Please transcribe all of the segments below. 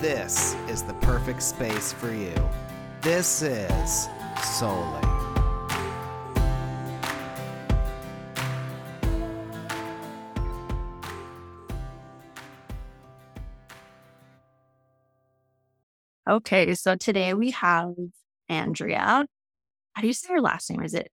this is the perfect space for you. This is Souly. Okay, so today we have Andrea. How do you say her last name? Is it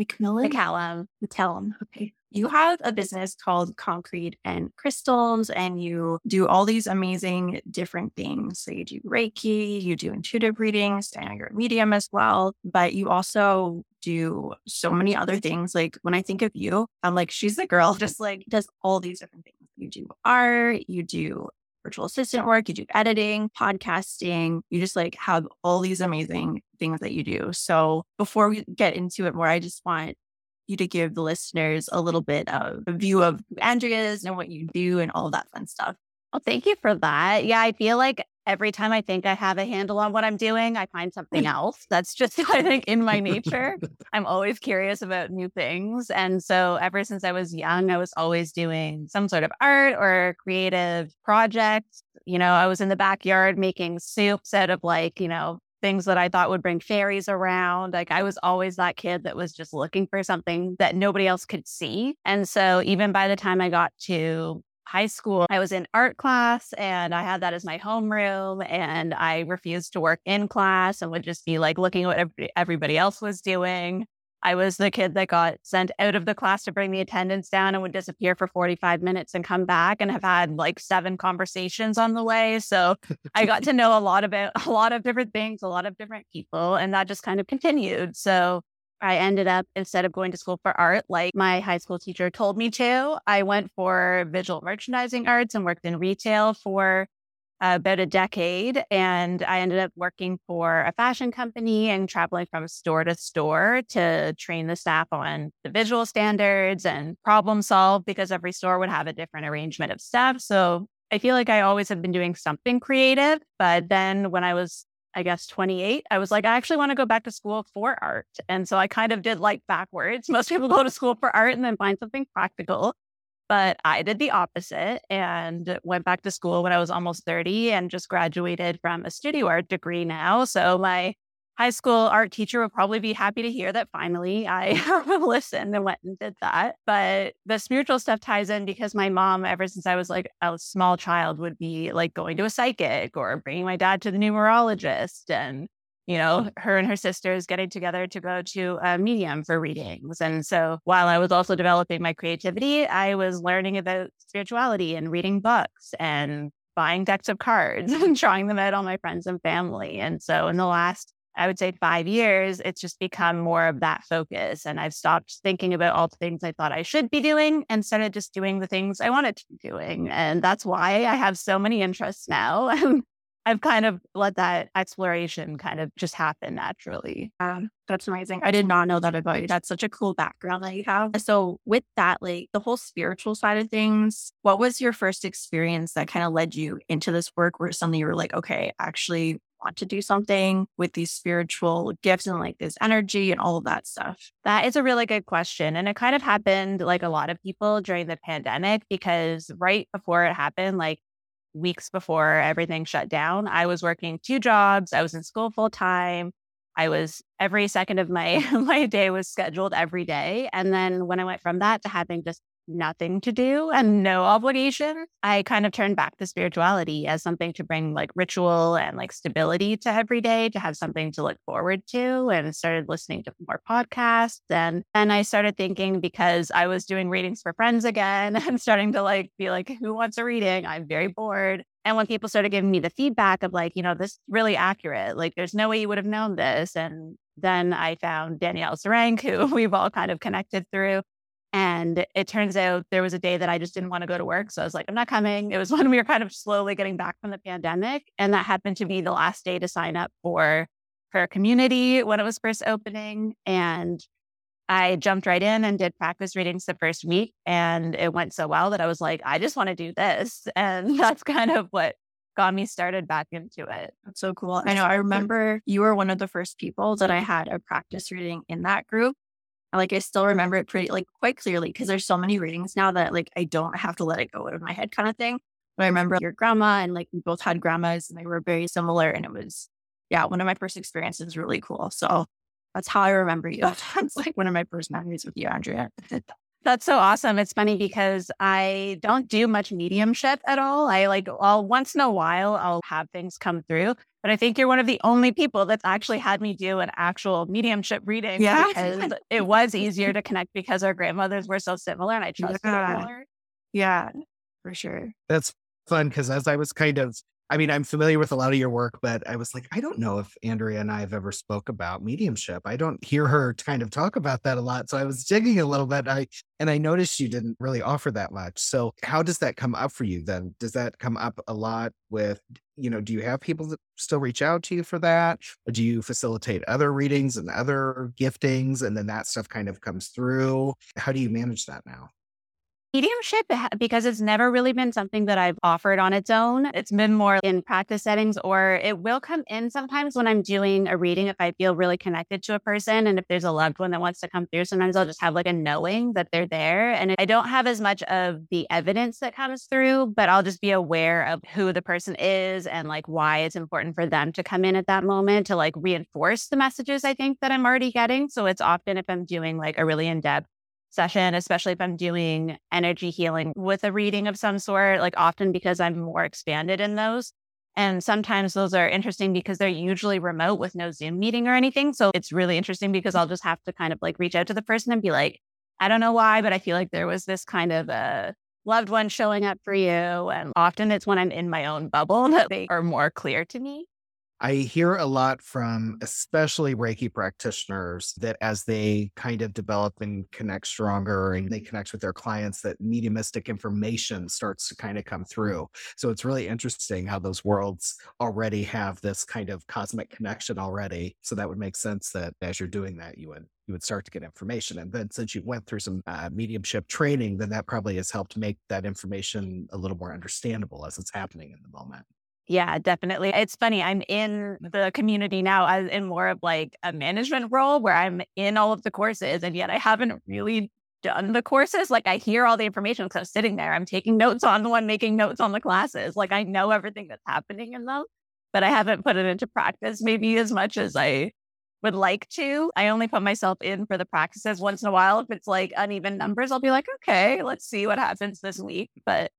McMillan? McCallum? McCallum. Okay. You have a business called Concrete and Crystals, and you do all these amazing different things. So you do Reiki, you do intuitive readings, and you're a medium as well. But you also do so many other things. Like when I think of you, I'm like, she's the girl just like does all these different things. You do art, you do virtual assistant work, you do editing, podcasting, you just like have all these amazing things that you do. So before we get into it more, I just want you to give the listeners a little bit of a view of who Andrea is and what you do and all that fun stuff. Well, thank you for that. Yeah, I feel like every time I think I have a handle on what I'm doing, I find something mm. else. That's just, I think, in my nature. I'm always curious about new things. And so, ever since I was young, I was always doing some sort of art or creative project. You know, I was in the backyard making soups out of like, you know, things that I thought would bring fairies around. Like I was always that kid that was just looking for something that nobody else could see. And so even by the time I got to high school, I was in art class and I had that as my homeroom and I refused to work in class and would just be like looking at what everybody else was doing. I was the kid that got sent out of the class to bring the attendance down and would disappear for 45 minutes and come back and have had like seven conversations on the way. So I got to know a lot about a lot of different things, a lot of different people, and that just kind of continued. So I ended up, instead of going to school for art, like my high school teacher told me to, I went for visual merchandising arts and worked in retail for about a decade. And I ended up working for a fashion company and traveling from store to store to train the staff on the visual standards and problem solve because every store would have a different arrangement of stuff. So I feel like I always have been doing something creative. But then when I was, I guess, 28, I was like, I actually want to go back to school for art. And so I kind of did like backwards. Most people go to school for art and then find something practical. But I did the opposite and went back to school when I was almost 30 and just graduated from a studio art degree now. So my high school art teacher would probably be happy to hear that finally I listened and went and did that. But the spiritual stuff ties in because my mom, ever since I was like a small child, would be like going to a psychic or bringing my dad to the numerologist and you know, her and her sisters getting together to go to a medium for readings. And so while I was also developing my creativity, I was learning about spirituality and reading books and buying decks of cards and trying them out on my friends and family. And so in the last I would say five years, it's just become more of that focus. And I've stopped thinking about all the things I thought I should be doing and started just doing the things I wanted to be doing. And that's why I have so many interests now. And I've kind of let that exploration kind of just happen naturally. Um, that's amazing. I did not know that about you. That's such a cool background that you have. So, with that, like the whole spiritual side of things, what was your first experience that kind of led you into this work where something you were like, okay, actually want to do something with these spiritual gifts and like this energy and all of that stuff? That is a really good question. And it kind of happened like a lot of people during the pandemic because right before it happened, like weeks before everything shut down, I was working two jobs. I was in school full time. I was every second of my my day was scheduled every day. And then when I went from that to having just nothing to do and no obligation, I kind of turned back to spirituality as something to bring like ritual and like stability to every day, to have something to look forward to, and started listening to more podcasts. And then I started thinking because I was doing readings for friends again and starting to like be like, who wants a reading? I'm very bored. And when people started giving me the feedback of like, you know, this is really accurate, like there's no way you would have known this. And then I found Danielle Sarank, who we've all kind of connected through. And it turns out there was a day that I just didn't want to go to work. So I was like, I'm not coming. It was when we were kind of slowly getting back from the pandemic. And that happened to be the last day to sign up for prayer community when it was first opening. And I jumped right in and did practice readings the first week. And it went so well that I was like, I just want to do this. And that's kind of what got me started back into it. That's so cool. I know I remember you were one of the first people that I had a practice reading in that group. Like I still remember it pretty like quite clearly because there's so many readings now that like I don't have to let it go out of my head kind of thing. But I remember your grandma and like we both had grandmas and they were very similar and it was yeah, one of my first experiences really cool. So that's how I remember you. That's like one of my first memories with you, Andrea. That's so awesome. It's funny because I don't do much mediumship at all. I like, well, once in a while, I'll have things come through. But I think you're one of the only people that's actually had me do an actual mediumship reading. Yeah. Because it was easier to connect because our grandmothers were so similar and I trusted Yeah. more. Yeah, for sure. That's fun because as I was kind of, I mean, I'm familiar with a lot of your work, but I was like, I don't know if Andrea and I have ever spoke about mediumship. I don't hear her kind of talk about that a lot. So I was digging a little bit. I and I noticed you didn't really offer that much. So how does that come up for you then? Does that come up a lot with, you know, do you have people that still reach out to you for that? Or do you facilitate other readings and other giftings and then that stuff kind of comes through? How do you manage that now? Mediumship, because it's never really been something that I've offered on its own. It's been more in practice settings, or it will come in sometimes when I'm doing a reading if I feel really connected to a person. And if there's a loved one that wants to come through, sometimes I'll just have like a knowing that they're there. And I don't have as much of the evidence that comes through, but I'll just be aware of who the person is and like why it's important for them to come in at that moment to like reinforce the messages I think that I'm already getting. So it's often if I'm doing like a really in depth session, especially if I'm doing energy healing with a reading of some sort, like often because I'm more expanded in those. And sometimes those are interesting because they're usually remote with no Zoom meeting or anything. So it's really interesting because I'll just have to kind of like reach out to the person and be like, I don't know why, but I feel like there was this kind of a loved one showing up for you. And often it's when I'm in my own bubble that they are more clear to me. I hear a lot from especially Reiki practitioners that as they kind of develop and connect stronger and they connect with their clients, that mediumistic information starts to kind of come through. So it's really interesting how those worlds already have this kind of cosmic connection already. So that would make sense that as you're doing that, you would you would start to get information. And then since you went through some uh, mediumship training, then that probably has helped make that information a little more understandable as it's happening in the moment. Yeah, definitely. It's funny. I'm in the community now as in more of like a management role where I'm in all of the courses and yet I haven't really done the courses. Like I hear all the information because I'm sitting there. I'm taking notes on the one, making notes on the classes. Like I know everything that's happening in them, but I haven't put it into practice maybe as much as I would like to. I only put myself in for the practices once in a while. If it's like uneven numbers, I'll be like, okay, let's see what happens this week. But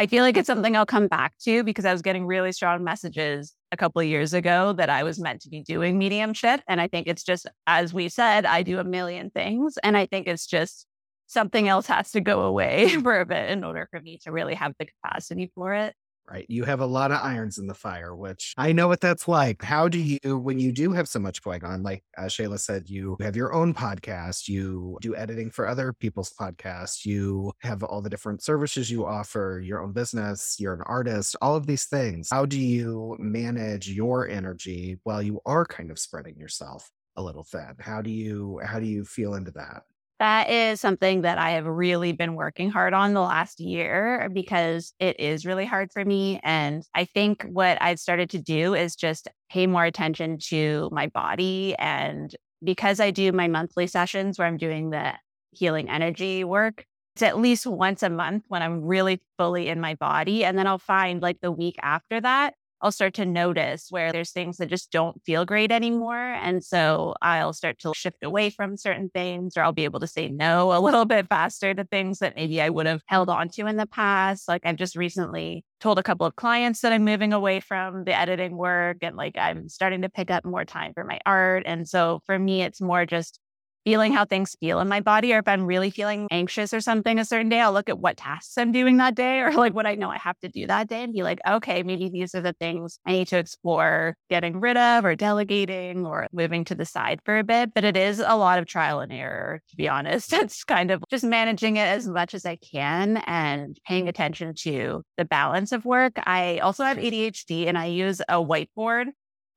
I feel like it's something I'll come back to because I was getting really strong messages a couple of years ago that I was meant to be doing mediumship. And I think it's just, as we said, I do a million things. And I think it's just something else has to go away for a bit in order for me to really have the capacity for it. Right? You have a lot of irons in the fire, which I know what that's like. How do you, when you do have so much going on, like uh, Shayla said, you have your own podcast, you do editing for other people's podcasts, you have all the different services you offer, your own business, you're an artist, all of these things. How do you manage your energy while you are kind of spreading yourself a little thin? How do you, how do you feel into that? That is something that I have really been working hard on the last year because it is really hard for me. And I think what I've started to do is just pay more attention to my body. And because I do my monthly sessions where I'm doing the healing energy work, it's at least once a month when I'm really fully in my body. And then I'll find like the week after that, I'll start to notice where there's things that just don't feel great anymore. And so I'll start to shift away from certain things, or I'll be able to say no a little bit faster to things that maybe I would have held on to in the past. Like I've just recently told a couple of clients that I'm moving away from the editing work and like I'm starting to pick up more time for my art. And so for me, it's more just feeling how things feel in my body, or if I'm really feeling anxious or something a certain day, I'll look at what tasks I'm doing that day or like what I know I have to do that day and be like, okay, maybe these are the things I need to explore getting rid of or delegating or moving to the side for a bit. But it is a lot of trial and error, to be honest. It's kind of just managing it as much as I can and paying attention to the balance of work. I also have ADHD and I use a whiteboard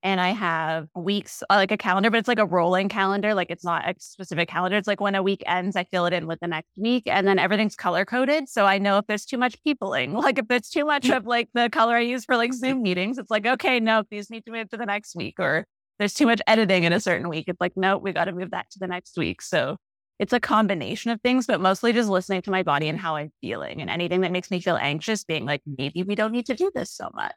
and I have weeks uh, like a calendar, but it's like a rolling calendar. Like it's not a specific calendar. It's like when a week ends, I fill it in with the next week, and then everything's color coded. So I know if there's too much peopling, like if there's too much of like the color I use for like Zoom meetings, it's like okay, no, these need to move to the next week. Or there's too much editing in a certain week. It's like no, we got to move that to the next week. So it's a combination of things, but mostly just listening to my body and how I'm feeling, and anything that makes me feel anxious, being like maybe we don't need to do this so much.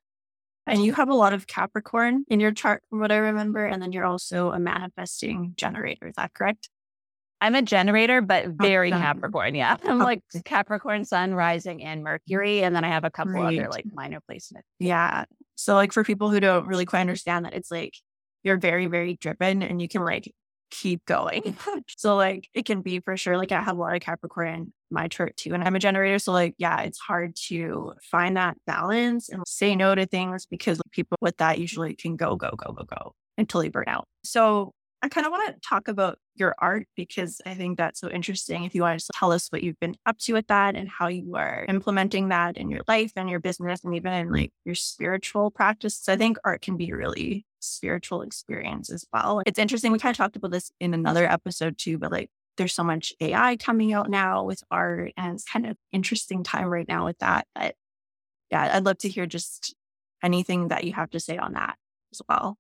And you have a lot of Capricorn in your chart, from what I remember. And then you're also a manifesting generator. Is that correct? I'm a generator, but oh, very oh, Capricorn. Yeah. I'm like Capricorn, Sun, Rising, and Mercury. And then I have a couple Great. other like minor placements. Yeah. So, like, for people who don't really quite understand that, it's like you're very, very driven and you can like keep going. so like it can be for sure. Like I have a lot of Capricorn my chart too. And I'm a generator. So like, yeah, it's hard to find that balance and say no to things because people with that usually can go, go, go, go, go until they burn out. So I kind of want to talk about your art because I think that's so interesting. If you want to tell us what you've been up to with that and how you are implementing that in your life and your business and even in like your spiritual practice. I think art can be a really spiritual experience as well. It's interesting. We kind of talked about this in another episode too, but like there's so much AI coming out now with art and it's kind of interesting time right now with that. But yeah, I'd love to hear just anything that you have to say on that as well.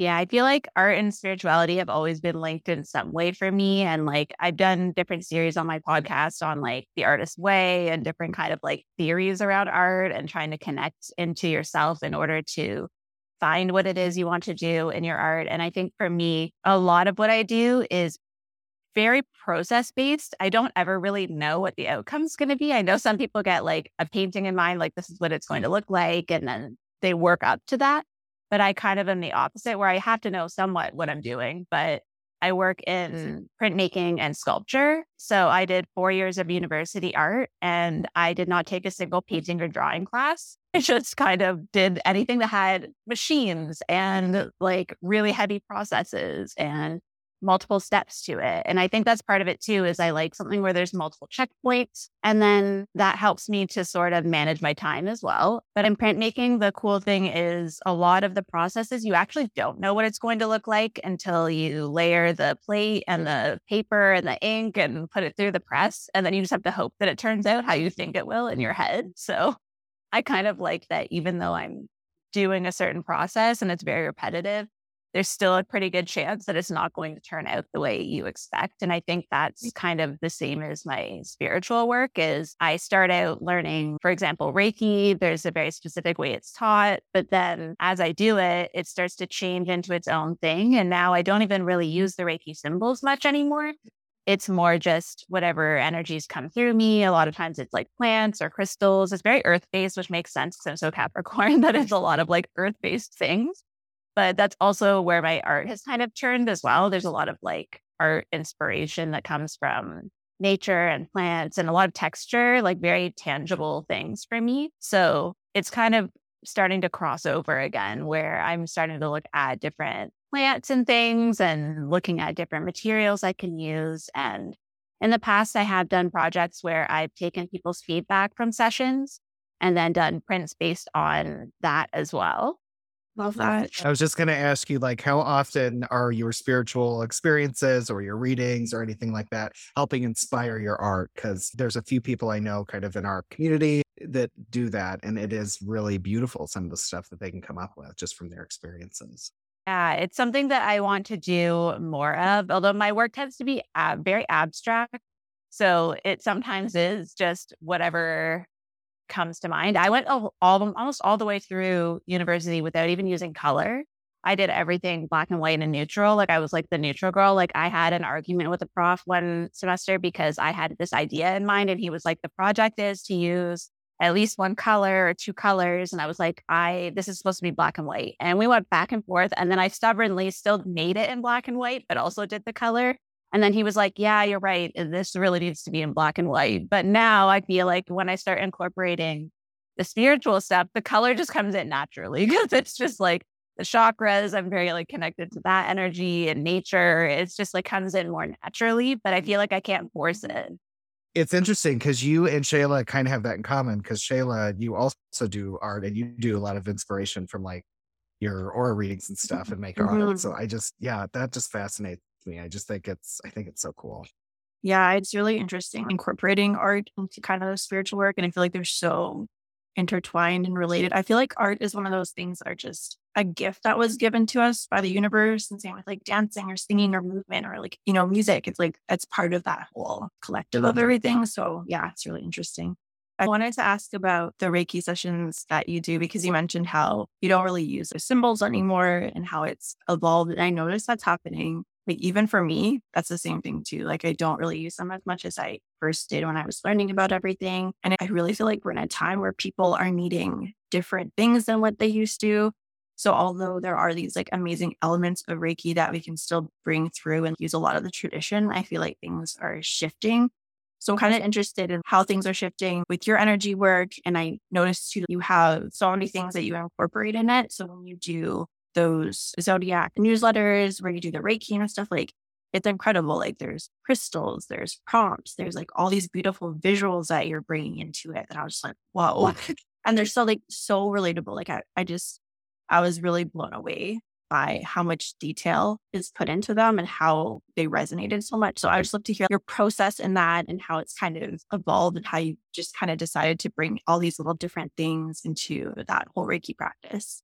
Yeah, I feel like art and spirituality have always been linked in some way for me. And like I've done different series on my podcast on like the artist way and different kind of like theories around art and trying to connect into yourself in order to find what it is you want to do in your art. And I think for me, a lot of what I do is very process based. I don't ever really know what the outcome's going to be. I know some people get like a painting in mind, like this is what it's going to look like. And then they work up to that. But I kind of am the opposite where I have to know somewhat what I'm doing, but I work in mm. printmaking and sculpture. So I did four years of university art and I did not take a single painting or drawing class. I just kind of did anything that had machines and like really heavy processes and multiple steps to it. And I think that's part of it too, is I like something where there's multiple checkpoints. And then that helps me to sort of manage my time as well. But in printmaking, the cool thing is a lot of the processes, you actually don't know what it's going to look like until you layer the plate and the paper and the ink and put it through the press. And then you just have to hope that it turns out how you think it will in your head. So I kind of like that even though I'm doing a certain process and it's very repetitive, there's still a pretty good chance that it's not going to turn out the way you expect and i think that's mm. kind of the same as my spiritual work is i start out learning for example reiki there's a very specific way it's taught but then as i do it it starts to change into its own thing and now i don't even really use the reiki symbols much anymore it's more just whatever energies come through me. A lot of times it's like plants or crystals. It's very earth based, which makes sense because I'm so Capricorn that it's a lot of like earth based things but that's also where my art has kind of turned as well. There's a lot of like art inspiration that comes from nature and plants and a lot of texture, like very tangible things for me. So it's kind of starting to cross over again where I'm starting to look at different plants and things and looking at different materials I can use. And in the past, I have done projects where I've taken people's feedback from sessions and then done prints based on that as well. Love that. I was just going to ask you, like, how often are your spiritual experiences or your readings or anything like that helping inspire your art? Because there's a few people I know kind of in our community that do that. And it is really beautiful, some of the stuff that they can come up with just from their experiences. Yeah, it's something that I want to do more of, although my work tends to be ab- very abstract. So it sometimes is just whatever comes to mind. I went all, all almost all the way through university without even using color. I did everything black and white and neutral. Like I was like the neutral girl. Like I had an argument with a prof one semester because I had this idea in mind and he was like, the project is to use at least one color or two colors. And I was like, I, this is supposed to be black and white. And we went back and forth. And then I stubbornly still made it in black and white, but also did the color. And then he was like, Yeah, you're right. This really needs to be in black and white. But now I feel like when I start incorporating the spiritual stuff, the color just comes in naturally because it's just like the chakras. I'm very like connected to that energy and nature. It's just like comes in more naturally, but I feel like I can't force it. It's interesting because you and Shayla kind of have that in common because Shayla, you also do art and you do a lot of inspiration from like your aura readings and stuff and make art. Mhm. So I just, yeah, that just fascinates me. I just think it's, I think it's so cool. Yeah, it's really interesting incorporating art into kind of the spiritual work. And I feel like they're so intertwined and related. I feel like art is one of those things that are just a gift that was given to us by the universe. And same with like dancing or singing or movement or like, you know, music. It's like it's part of that whole collective of mm-hmm. everything. So yeah, it's really interesting. I wanted to ask about the Reiki sessions that you do because you mentioned how you don't really use the symbols anymore and how it's evolved. And I noticed that's happening. Like even for me, that's the same thing too. Like I don't really use them as much as I first did when I was learning about everything. And I really feel like we're in a time where people are needing different things than what they used to. So although there are these like amazing elements of Reiki that we can still bring through and use a lot of the tradition, I feel like things are shifting. So I'm kind of interested in how things are shifting with your energy work. And I noticed too, you have so many things that you incorporate in it. So when you do those zodiac newsletters where you do the Reiki and stuff, like it's incredible. Like there's crystals, there's prompts, there's like all these beautiful visuals that you're bringing into it And I was just like, whoa. and they're so like so relatable. Like I, I just, I was really blown away by how much detail is put into them and how they resonated so much. So I just love to hear your process in that and how it's kind of evolved and how you just kind of decided to bring all these little different things into that whole Reiki practice.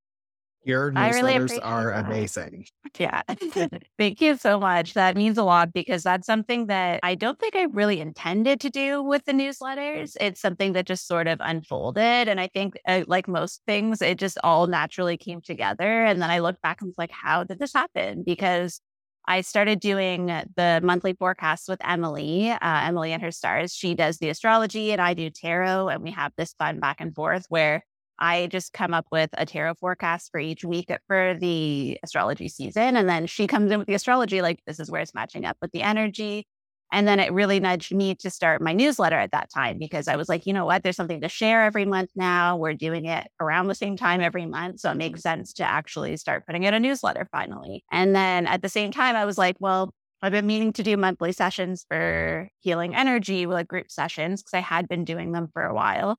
Your I really newsletters are that. amazing. Yeah. Thank you so much. That means a lot because that's something that I don't think I really intended to do with the newsletters. It's something that just sort of unfolded. And I think, uh, like most things, it just all naturally came together. And then I look back and was like, how did this happen? Because I started doing the monthly forecasts with Emily, uh, Emily and her stars. She does the astrology and I do tarot. And we have this fun back and forth where I just come up with a tarot forecast for each week for the astrology season. And then she comes in with the astrology, like, this is where it's matching up with the energy. And then it really nudged me to start my newsletter at that time because I was like, you know what? There's something to share every month now. We're doing it around the same time every month. So it makes sense to actually start putting in a newsletter finally. And then at the same time, I was like, well, I've been meaning to do monthly sessions for healing energy, like group sessions, because I had been doing them for a while.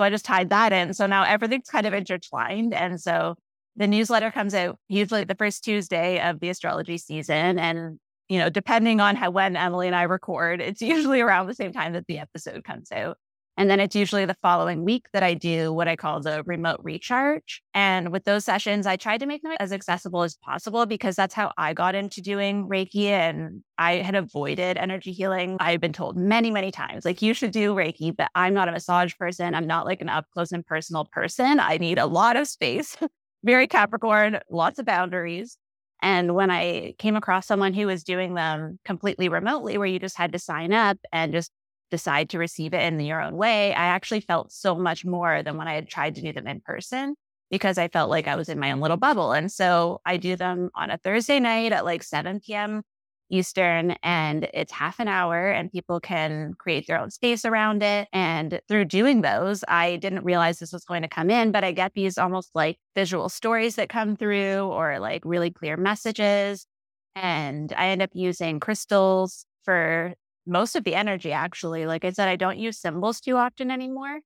So I just tied that in. So now everything's kind of intertwined. And so the newsletter comes out usually the first Tuesday of the astrology season. And, you know, depending on how when Emily and I record, it's usually around the same time that the episode comes out. And then it's usually the following week that I do what I call the remote recharge. And with those sessions, I tried to make them as accessible as possible because that's how I got into doing Reiki. And I had avoided energy healing. I've been told many, many times, like, you should do Reiki, but I'm not a massage person. I'm not like an up close and personal person. I need a lot of space, very Capricorn, lots of boundaries. And when I came across someone who was doing them completely remotely, where you just had to sign up and just decide to receive it in your own way, I actually felt so much more than when I had tried to do them in person because I felt like I was in my own little bubble. And so I do them on a Thursday night at like 7 p.m. Eastern, and it's half an hour, and people can create their own space around it. And through doing those, I didn't realize this was going to come in, but I get these almost like visual stories that come through or like really clear messages. And I end up using crystals for most of the energy, actually. Like I said, I don't use symbols too often anymore,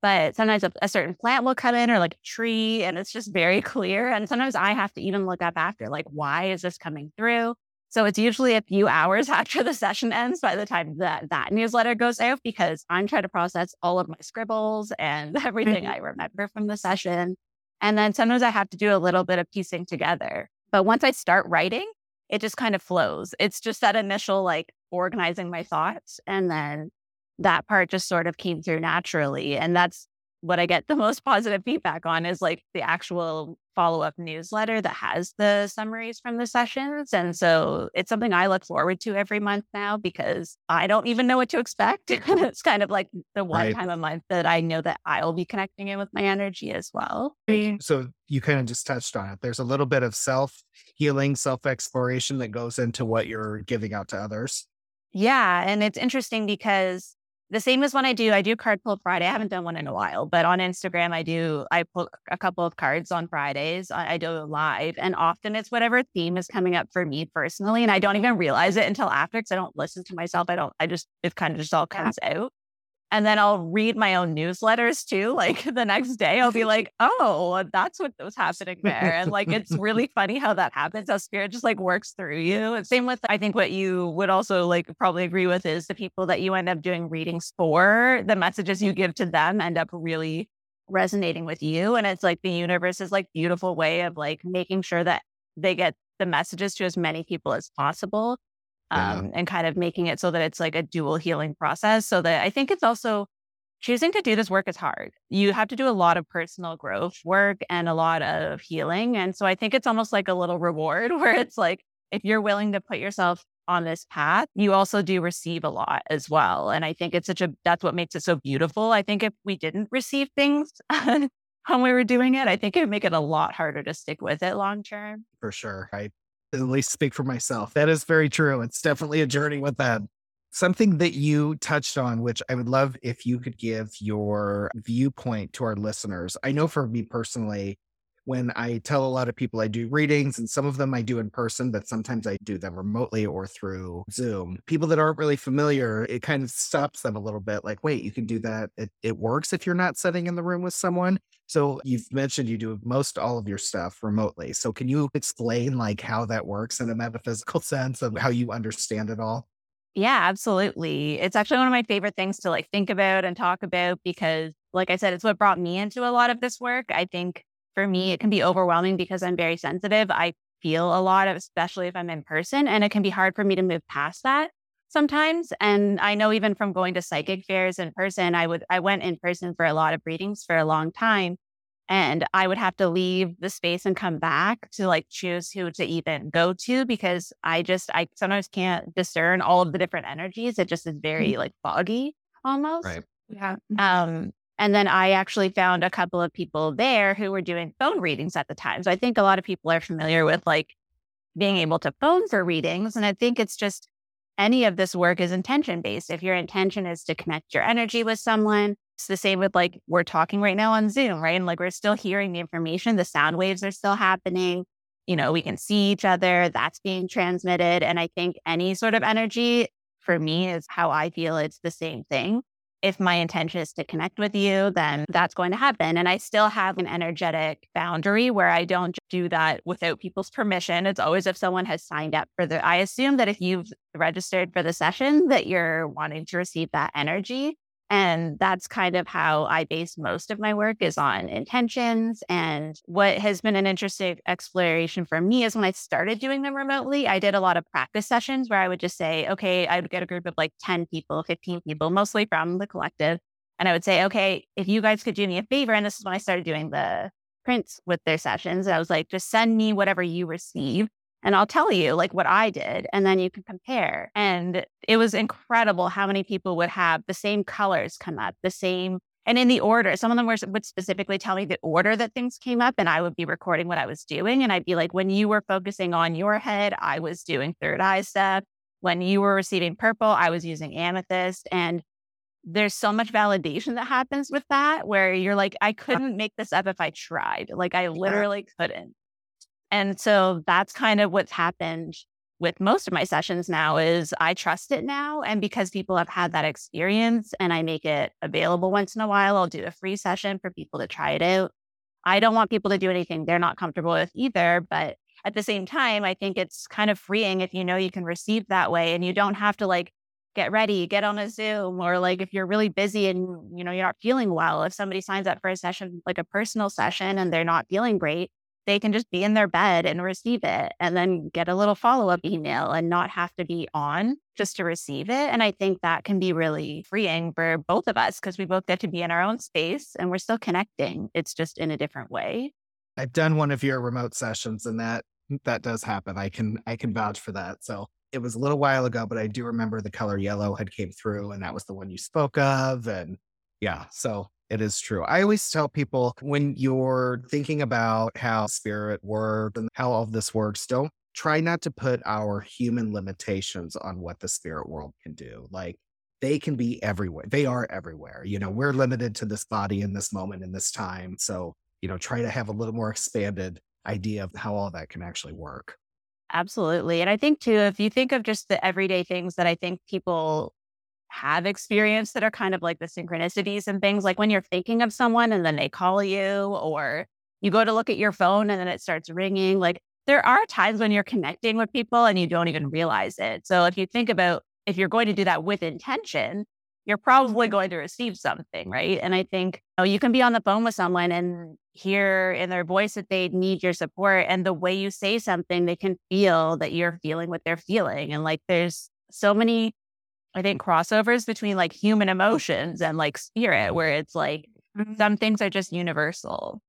but sometimes a, a, certain plant will come in or like a tree and it's just very clear. And sometimes I have to even look up after, like, why is this coming through? So it's usually a few hours after the session ends by the time that that newsletter goes out because I'm trying to process all of my scribbles and everything mm-hmm. I remember from the session. And then sometimes I have to do a little bit of piecing together. But once I start writing, it just kind of flows. It's just that initial like organizing my thoughts. And then that part just sort of came through naturally. And that's what I get the most positive feedback on is like the actual follow up newsletter that has the summaries from the sessions. And so it's something I look forward to every month now because I don't even know what to expect. it's kind of like the one Right. time a month that I know that I'll be connecting in with my energy as well. So you kind of just touched on it. There's a little bit of self healing, self exploration that goes into what you're giving out to others. Yeah. And it's interesting because the same as when I do, I do card pull Friday. I haven't done one in a while, but on Instagram, I do, I pull a couple of cards on Fridays. I, I do it live. And often it's whatever theme is coming up for me personally. And I don't even realize it until after because I don't listen to myself. I don't, I just, it kind of just all comes out. And then I'll read my own newsletters too. Like the next day, I'll be like, oh, that's what was happening there. And like, it's really funny how that happens, how spirit just like works through you. And same with, I think what you would also like probably agree with is the people that you end up doing readings for, the messages you give to them end up really resonating with you. And it's like the universe is like beautiful way of like making sure that they get the messages to as many people as possible um, yeah. and kind of making it so that it's like a dual healing process. So that I think it's also choosing to do this work is hard. You have to do a lot of personal growth work and a lot of healing. And so I think it's almost like a little reward where it's like, if you're willing to put yourself on this path, you also do receive a lot as well. And I think it's such a, that's what makes it so beautiful. I think if we didn't receive things when we were doing it, I think it would make it a lot harder to stick with it long term. For sure. I at least speak for myself. That is very true. It's definitely a journey with that. Something that you touched on, which I would love if you could give your viewpoint to our listeners. I know for me personally, when I tell a lot of people I do readings, and some of them I do in person, but sometimes I do them remotely or through Zoom. People that aren't really familiar, it kind of stops them a little bit like, wait, you can do that. It, it works if you're not sitting in the room with someone. So you've mentioned you do most all of your stuff remotely. So can you explain like how that works in a metaphysical sense of how you understand it all? Yeah, absolutely. It's actually one of my favorite things to like think about and talk about because like I said, it's what brought me into a lot of this work. I think for me, it can be overwhelming because I'm very sensitive. I feel a lot of, especially if I'm in person, and it can be hard for me to move past that sometimes. And I know even from going to psychic fairs in person, I would I went in person for a lot of readings for a long time. And I would have to leave the space and come back to like choose who to even go to because I just I sometimes can't discern all of the different energies. It just is very mm-hmm. like foggy almost. Right. Yeah. Um, and then I actually found a couple of people there who were doing phone readings at the time. So I think a lot of people are familiar with like being able to phone for readings. And I think it's just any of this work is intention based. If your intention is to connect your energy with someone, it's the same with like we're talking right now on Zoom, right? And like we're still hearing the information, the sound waves are still happening. You know, we can see each other, that's being transmitted. And I think any sort of energy for me is how I feel it's the same thing if my intention is to connect with you, then that's going to happen. And I still have an energetic boundary where I don't do that without people's permission. It's always if someone has signed up for the, I assume that if you've registered for the session, that you're wanting to receive that energy. And that's kind of how I base most of my work is on intentions. And what has been an interesting exploration for me is when I started doing them remotely, I did a lot of practice sessions where I would just say, okay, I would get a group of like 10 people, 15 people, mostly from the collective. And I would say, okay, if you guys could do me a favor, and this is when I started doing the prints with their sessions, I was like, just send me whatever you receive and I'll tell you like what I did and then you can compare. And it was incredible how many people would have the same colors come up, the same and in the order. Some of them were, would specifically tell me the order that things came up and I would be recording what I was doing and I'd be like when you were focusing on your head, I was doing third eye stuff. When you were receiving purple, I was using amethyst and there's so much validation that happens with that where you're like, I uh couldn't make this up if I tried. Like, I literally couldn't. And so that's kind of what's happened with most of my sessions now is I trust it now. And because people have had that experience and I make it available once in a while, I'll do a free session for people to try it out. I don't want people to do anything they're not comfortable with either. But at the same time, I think it's kind of freeing if you know you can receive that way and you don't have to like get ready, get on a Zoom, or like if you're really busy and you know you're not feeling well, if somebody signs up for a session, like a personal session and they're not feeling great, they can just be in their bed and receive it and then get a little follow up email and not have to be on just to receive it. And I think that can be really freeing for both of us because we both get to be in our own space and we're still connecting. It's just in a different way. I've done one of your remote sessions and that that does happen. I can I can vouch for that. So it was a little while ago, but I do remember the color yellow had came through and that was the one you spoke of. And yeah, so it is true. I always tell people when you're thinking about how spirit works and how all this works, don't try not to put our human limitations on what the spirit world can do. Like they can be everywhere. They are everywhere. You know, we're limited to this body in this moment in this time. So, you know, try to have a little more expanded idea of how all that can actually work. Absolutely. And I think too, if you think of just the everyday things that I think people have experienced that are kind of like the synchronicities and things like when you're thinking of someone and then they call you or you go to look at your phone and then it starts ringing. Like there are times when you're connecting with people and you don't even realize it. So if you think about if you're going to do that with intention, you're probably mm-hmm. going to receive something, right? And I think you, know, you can be on the phone with someone and hear in their voice that they need your support. And the way you say something, they can feel that you're feeling what they're feeling. And like there's so many I think crossovers between like human emotions and like spirit, where it's like mm-hmm. some things are just universal.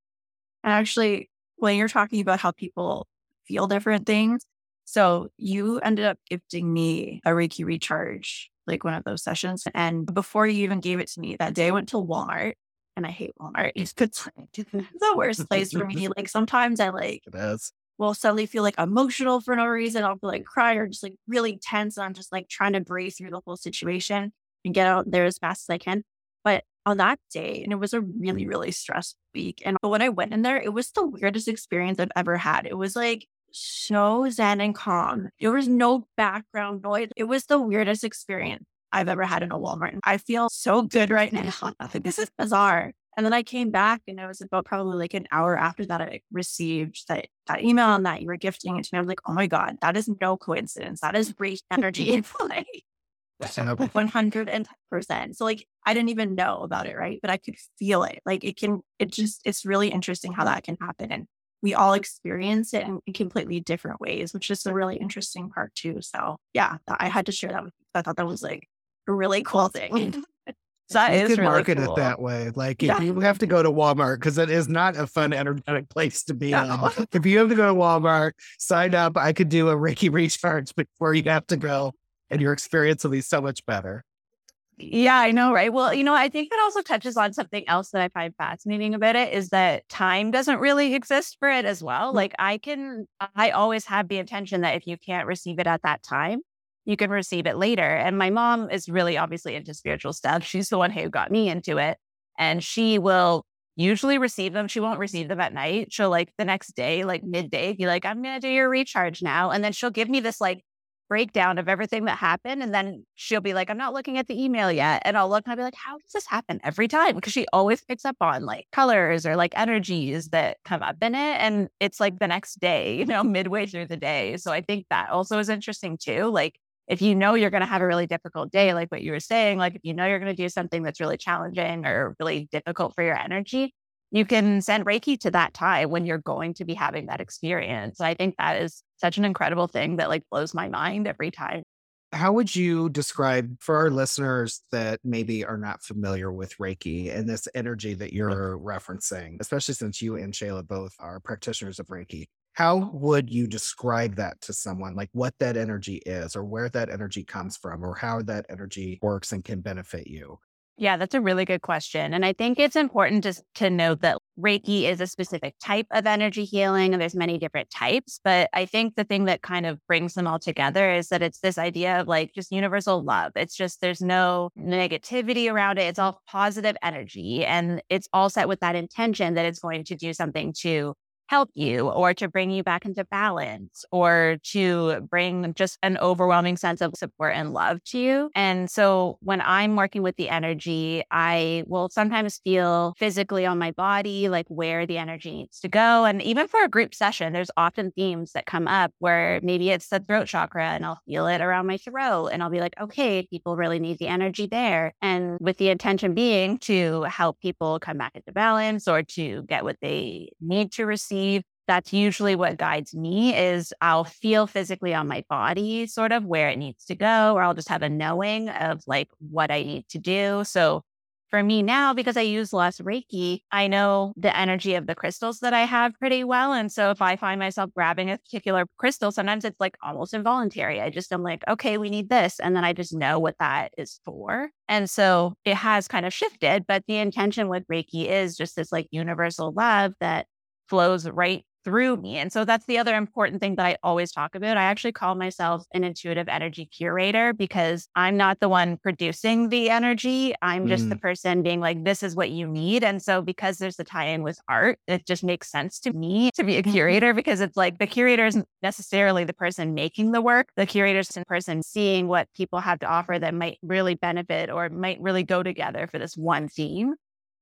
And actually, when you're talking about how people feel different things, so you ended up gifting me a Reiki recharge, like one of those sessions. And before you even gave it to me that day, I went to Walmart and I hate Walmart. It's the worst place for me. Like sometimes I like it is will suddenly feel like emotional for no reason. I'll feel like cry or just like really tense. And I'm just like trying to breathe through the whole situation and get out there as fast as I can. But on that day, and it was a really, really stressful week. And when I went in there, it was the weirdest experience I've ever had. It was like so zen and calm. There was no background noise. It was the weirdest experience I've ever had in a Walmart. I feel so good right now. this is bizarre. And then I came back and it was about probably like an hour after that I received that, that email and that you were gifting it to me. I was like, oh my God, that is no coincidence. That is great energy in play. 110%. So like I didn't even know about it, right? But I could feel it. Like it can, it just, it's really interesting how that can happen. And we all experience it in completely different ways, which is a really interesting part too. So yeah, I had to share that with you. I thought that was like a really cool thing. That you is could really market cool. it that way. Like if yeah. you have to go to Walmart because it is not a fun, energetic place to be no. in. If you have to go to Walmart, sign up. I could do a Reiki recharge before you have to go, and your experience will be so much better. Yeah, I know, right? Well, you know, I think it also touches on something else that I find fascinating about it is that time doesn't really exist for it as well. Mm. Like I can, I always have the intention that if you can't receive it at that time, you can receive it later. And my mom is really obviously into spiritual stuff. She's the one who got me into it. And she will usually receive them. She won't receive them at night. She'll like the next day, like midday, be like, I'm going to do your recharge now. And then she'll give me this like breakdown of everything that happened. And then she'll be like, I'm not looking at the email yet. And I'll look and I'll be like, how does this happen every time? Because she always picks up on like colors or like energies that come up in it. And it's like the next day, you know, midway through the day. So I think that also is interesting too. Like if you know you're going to have a really difficult day, like what you were saying, like if you know you're going to do something that's really challenging or really difficult for your energy, you can send Reiki to that time when you're going to be having that experience. I think that is such an incredible thing that like blows my mind every time. How would you describe for our listeners that maybe are not familiar with Reiki and this energy that you're referencing, especially since you and Shayla both are practitioners of Reiki? How would you describe that to someone? Like what that energy is or where that energy comes from or how that energy works and can benefit you? Yeah that's a really good question and i think it's important to, to note that reiki is a specific type of energy healing and there's many different types but i think the thing that kind of brings them all together is that it's this idea of like just universal love. It's just there's no negativity around it it's all positive energy and it's all set with that intention that it's going to do something to help you or to bring you back into balance or to bring just an overwhelming sense of support and love to you. And so when I'm working with the energy, I will sometimes feel physically on my body, like where the energy needs to go. And even for a group session, there's often themes that come up where maybe it's the throat chakra and I'll feel it around my throat and I'll be like, okay, people really need the energy there. And with the intention being to help people come back into balance or to get what they need to receive receive that's usually what guides me is I'll feel physically on my body sort of where it needs to go or I'll just have a knowing of like what I need to do. So for me now because I use less Reiki, I know the energy of the crystals that I have pretty well and so if I find myself grabbing a particular crystal sometimes it's like almost involuntary. I just am like okay, we need this and then I just know what that is for. And so it has kind of shifted, but the intention with Reiki is just this like universal love that flows right through me. And so that's the other important thing that I always talk about. I actually call myself an intuitive energy curator because I'm not the one producing the energy. I'm just mm. the person being like, this is what you need. And so because there's the tie in with art, it just makes sense to me to be a curator because it's like the curator isn't necessarily the person making the work. The curator is the person seeing what people have to offer that might really benefit or might really go together for this one theme.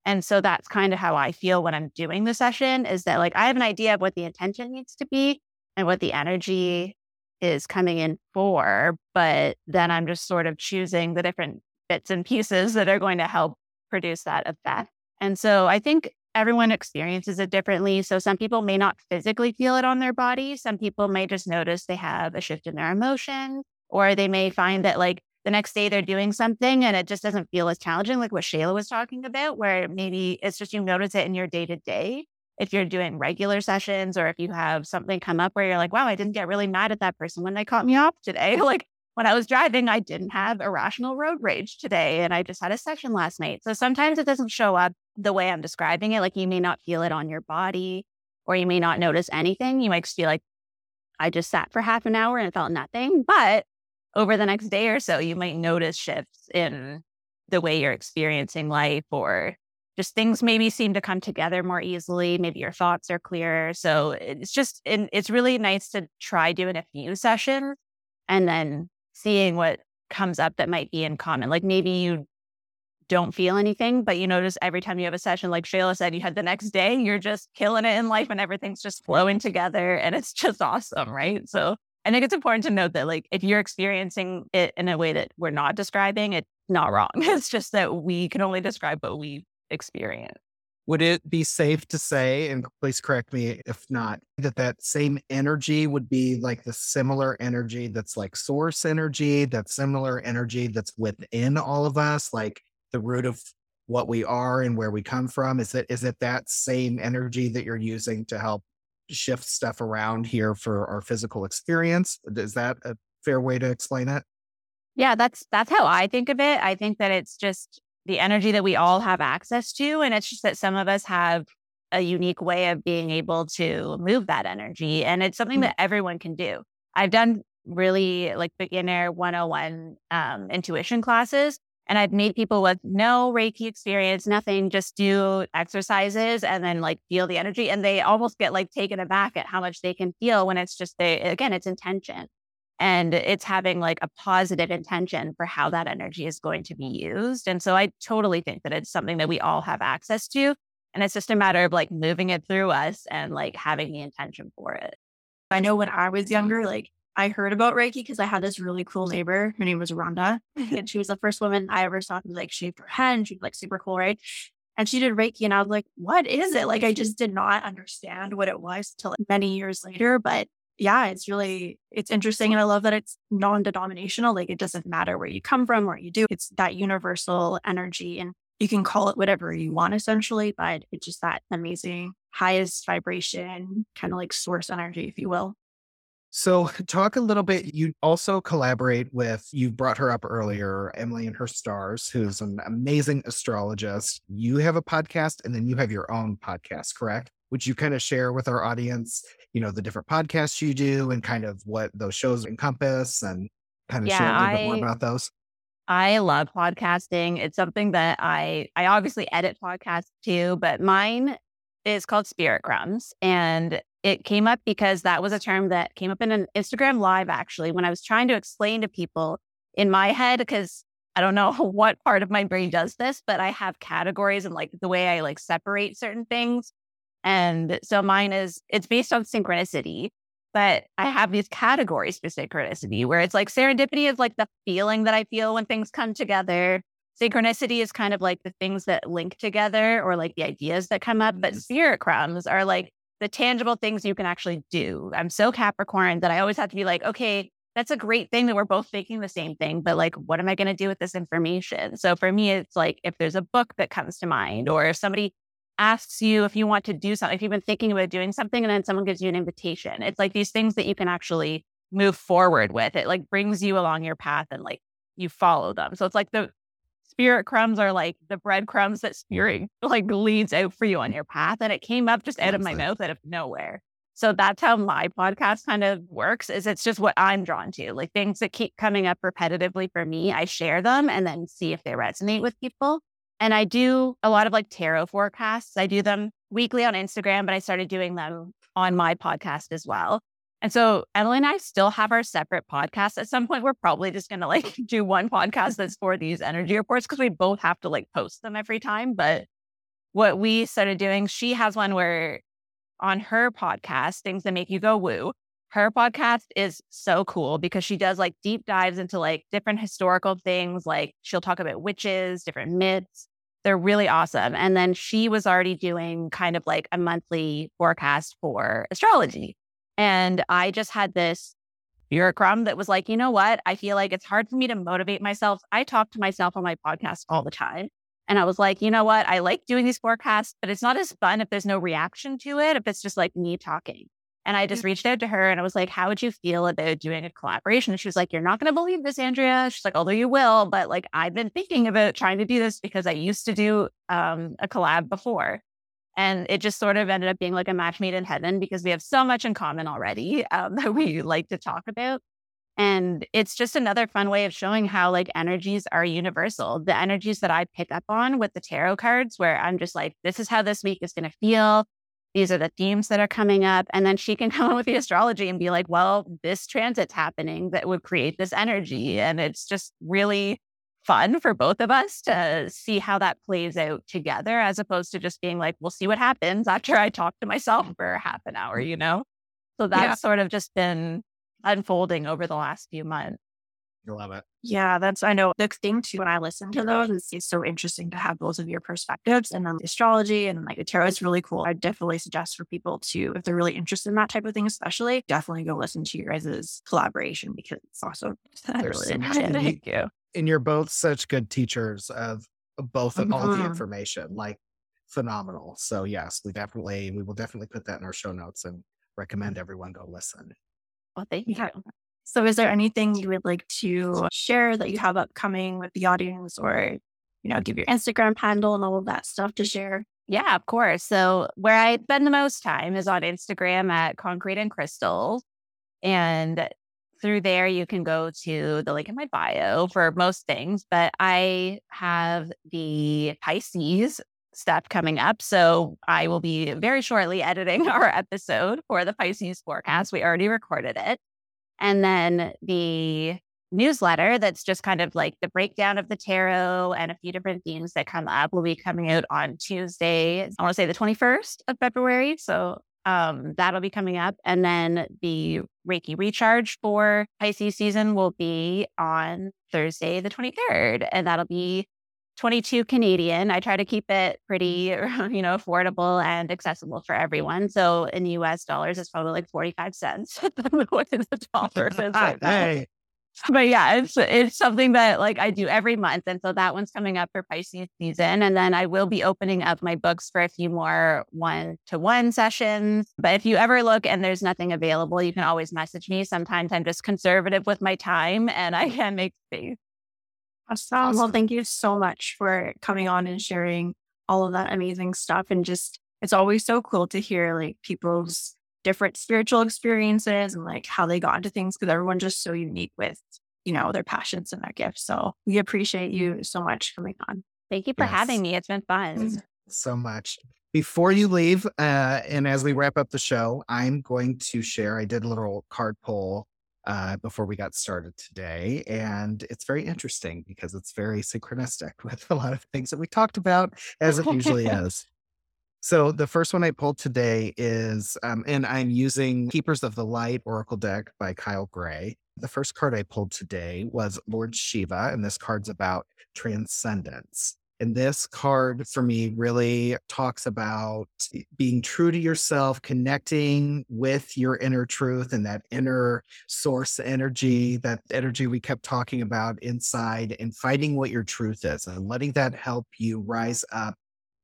And so that's kind of how I feel when I'm doing the session is that like I have an idea of what the intention needs to be and what the energy is coming in for, but then I'm just sort of choosing the different bits and pieces that are going to help produce that effect. And so I think everyone experiences it differently. So some people may not physically feel it on their body. Some people may just notice they have a shift in their emotion, or they may find that like the next day they're doing something and it just doesn't feel as challenging, like what Shayla was talking about, where maybe it's just you notice it in your day to day. If you're doing regular sessions or if you have something come up where you're like, wow, I didn't get really mad at that person when they caught me off today. like when I was driving, I didn't have irrational road rage today and I just had a session last night. So sometimes it doesn't show up the way I'm describing it. Like you may not feel it on your body or you may not notice anything. You might just feel like, I just sat for half an hour and felt nothing. But over the next day or so, you might notice shifts in the way you're experiencing life or just things maybe seem to come together more easily. Maybe your thoughts are clearer. So it's just, it's really nice to try doing a few sessions and then seeing what comes up that might be in common. Like maybe you don't feel anything, but you notice every time you have a session, like Shayla said, you had the next day, you're just killing it in life and everything's just flowing together and it's just awesome. Right. So I think it's important to note that, like, if you're experiencing it in a way that we're not describing, it's not wrong. It's just that we can only describe what we experience. Would it be safe to say, and please correct me if not, that that same energy would be like the similar energy that's like source energy, that similar energy that's within all of us, like the root of what we are and where we come from? Is it is it that same energy that you're using to help shift stuff around here for our physical experience. Is that a fair way to explain it? Yeah, that's that's how I think of it. I think that it's just the energy that we all have access to and it's just that some of us have a unique way of being able to move that energy and it's something mm-hmm. that everyone can do. I've done really like beginner 101 um, intuition classes and I've made people with no Reiki experience, nothing, just do exercises and then like feel the energy. And they almost get like taken aback at how much they can feel when it's just they again, it's intention. And it's having like a positive intention for how that energy is going to be used. And so I totally think that it's something that we all have access to. And it's just a matter of like moving it through us and like having the intention for it. I know when I was younger, like I heard about Reiki because I had this really cool neighbor. Her name was Rhonda. Mm-hmm. And she was the first woman I ever saw who like shaved her head and she was like super cool, right? And she did Reiki and I was like, what is it? Like I just did not understand what it was till many years later. But yeah, it's really it's interesting. And I love that it's non-denominational. Like it doesn't matter where you come from, or you do. It's that universal energy. And you can call it whatever you want essentially, but it's just that amazing highest vibration, kind of like source energy, if you will. So, talk a little bit. You also collaborate with, you brought her up earlier, Emily and her stars, who's an amazing astrologist. You have a podcast and then you have your own podcast, correct? Would you kind of share with our audience, you know, the different podcasts you do and kind of what those shows encompass and kind of yeah, share a little I, bit more about those? I love podcasting. It's something that I I obviously edit podcasts too, but mine is called Spirit Crumbs. And it came up because that was a term that came up in an Instagram live actually when I was trying to explain to people in my head because I don't know what part of my brain does this, but I have categories and like the way I like separate certain things. And so mine is it's based on synchronicity, but I have these categories for synchronicity where it's like serendipity is like the feeling that I feel when things come together. Synchronicity is kind of like the things that link together or like the ideas that come up, but mm-hmm. spirit crumbs are like the tangible things you can actually do. I'm so Capricorn that I always have to be like, okay, that's a great thing that we're both thinking the same thing, but like, what am I going to do with this information? So for me, it's like if there's a book that comes to mind, or if somebody asks you if you want to do something, if you've been thinking about doing something and then someone gives you an invitation, it's like these things that you can actually move forward with. It like brings you along your path and like you follow them. So it's like the spirit crumbs are like the breadcrumbs that spirit like leads out for you on your path. And it came up just out of my mouth out of nowhere. So that's how my podcast kind of works is it's just what I'm drawn to. Like things that keep coming up repetitively for me, I share them and then see if they resonate with people. And I do a lot of like tarot forecasts. I do them weekly on Instagram, but I started doing them on my podcast as well. And so Emily and I still have our separate podcasts. At some point, we're probably just going to like do one podcast that's for these energy reports because we both have to like post them every time. But what we started doing, she has one where on her podcast, Things That Make You Go Woo, her podcast is so cool because she does like deep dives into like different historical things. Like she'll talk about witches, different myths. They're really awesome. And then she was already doing kind of like a monthly forecast for astrology. And I just had this bureaucrat that was like, you know what? I feel like it's hard for me to motivate myself. I talk to myself on my podcast all the time. And I was like, you know what? I like doing these forecasts, but it's not as fun if there's no reaction to it, if it's just like me talking. And I just reached out to her and I was like, how would you feel about doing a collaboration? And she was like, you're not going to believe this, Andrea. She's like, although you will, but like, I've been thinking about trying to do this because I used to do um, a collab before. And it just sort of ended up being like a match made in heaven because we have so much in common already um, that we like to talk about. And it's just another fun way of showing how like energies are universal. The energies that I pick up on with the tarot cards, where I'm just like, this is how this week is going to feel. These are the themes that are coming up. And then she can come in with the astrology and be like, well, this transit's happening that would create this energy. And it's just really fun for both of us to see how that plays out together, as opposed to just being like, we'll see what happens after I talk to myself for half an hour, mm. you know? So that's yeah. sort of just been unfolding over the last few months. You love it. Yeah, that's, I know the thing too, when I listen to those, it's, it's so interesting to have both of your perspectives and then the astrology and like the tarot is really cool. I definitely suggest for people to, if they're really interested in that type of thing, especially, definitely go listen to your guys' collaboration because it's awesome. really Thank you. And you're both such good teachers of both of all the mm-hmm. information, like phenomenal. So yes, we definitely, we will definitely put that in our show notes and recommend everyone go listen. Well, thank you. So, is there anything you would like to share that you have upcoming with the audience or, you know, give your Instagram handle and all of that stuff to share? Yeah, of course. So, where I spend the most time is on Instagram at Concrete and Crystal. And through there, you can go to the link in my bio for most things. But I have the Pisces stuff coming up. So I will be very shortly editing our episode for the Pisces forecast. We already recorded it. And then the newsletter that's just kind of like the breakdown of the tarot and a few different themes that come up will be coming out on Tuesday. I want to say the 21st of February. So um, that'll be coming up. And then the Reiki recharge for Pisces season will be on Thursday, the 23rd. And that'll be 22 Canadian. I try to keep it pretty, you know, affordable and accessible for everyone. So in US dollars, it's probably like 45 cents. what is the dollar right hey. But yeah, it's it's something that like I do every month. And so that one's coming up for Pisces season. And then I will be opening up my books for a few more one to one sessions. But if you ever look and there's nothing available, you can always message me. Sometimes I'm just conservative with my time and I can make space. Awesome. Well, thank you so much for coming on and sharing all of that amazing stuff. And just, it's always so cool to hear like people's different spiritual experiences and like how they got into things because everyone's just so unique with, you know, their passions and their gifts. So we appreciate you so much coming on. Thank you for yes. having me. It's been fun. So much. Before you leave, uh, and as we wrap up the show, I'm going to share. I did a little card pull uh, before we got started today. And it's very interesting because it's very synchronistic with a lot of things that we talked about, as it usually is. So the first one I pulled today is, um, and I'm using Keepers of the Light Oracle deck by Kyle Gray. The first card I pulled today was Lord Shiva, and this card's about transcendence. And this card for me really talks about being true to yourself, connecting with your inner truth and that inner source energy, that energy we kept talking about inside, and finding what your truth is and letting that help you rise up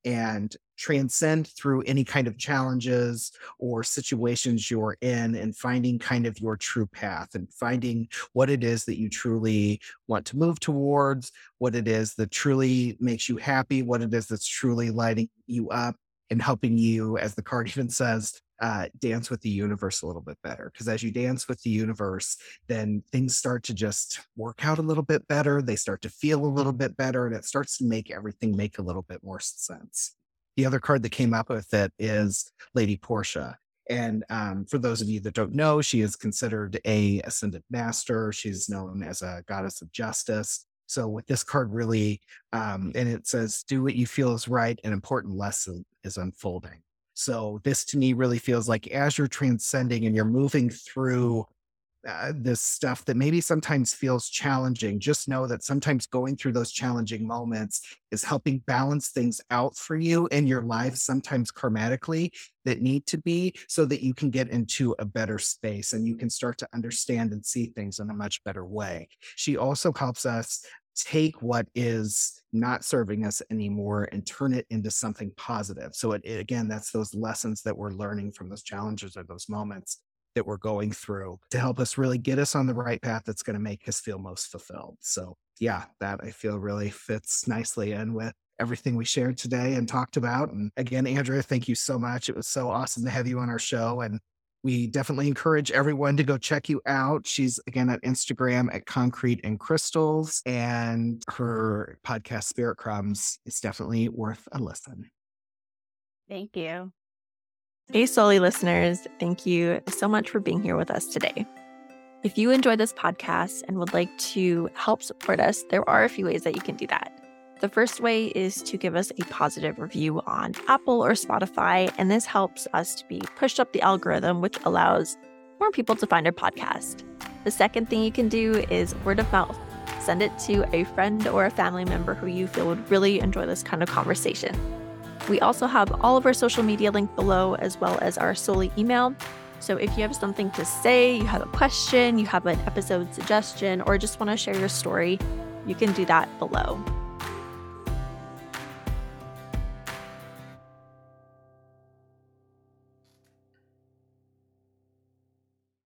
and transcend through any kind of challenges or situations you're in and finding kind of your true path and finding what it is that you truly want to move towards, what it is that truly makes you happy, what it is that's truly lighting you up and helping you, as the card even says, uh, dance with the universe a little bit better. Because as you dance with the universe, then things start to just work out a little bit better. They start to feel a little bit better, and it starts to make everything make a little bit more sense. The other card that came up with it is Lady Portia. And um, for those of you that don't know, she is considered a ascended master. She's known as a goddess of justice. So with this card, really, um, and it says, "Do what you feel is right." An important lesson is unfolding. So this to me really feels like as you're transcending and you're moving through uh, this stuff that maybe sometimes feels challenging, just know that sometimes going through those challenging moments is helping balance things out for you in your life, sometimes karmatically that need to be, so that you can get into a better space and you can start to understand and see things in a much better way. She also helps us take what is not serving us anymore and turn it into something positive. So it, it, again, that's those lessons that we're learning from those challenges or those moments that we're going through to help us really get us on the right path that's going to make us feel most fulfilled. So yeah, that I feel really fits nicely in with everything we shared today and talked about. And again, Andrea, thank you so much. It was so awesome to have you on our show and we definitely encourage everyone to go check you out. She's again at Instagram at Concrete and Crystals, and her podcast Spirit Crumbs is definitely worth a listen. Thank you. Hey, Souly listeners, thank you so much for being here with us today. If you enjoy this podcast and would like to help support us, there are a few ways that you can do that. The first way is to give us a positive review on Apple or Spotify, and this helps us to be pushed up the algorithm, which allows more people to find our podcast. The second thing you can do is word of mouth. Send it to a friend or a family member who you feel would really enjoy this kind of conversation. We also have all of our social media linked below, as well as our Souly email. So if you have something to say, you have a question, you have an episode suggestion, or just want to share your story, you can do that below.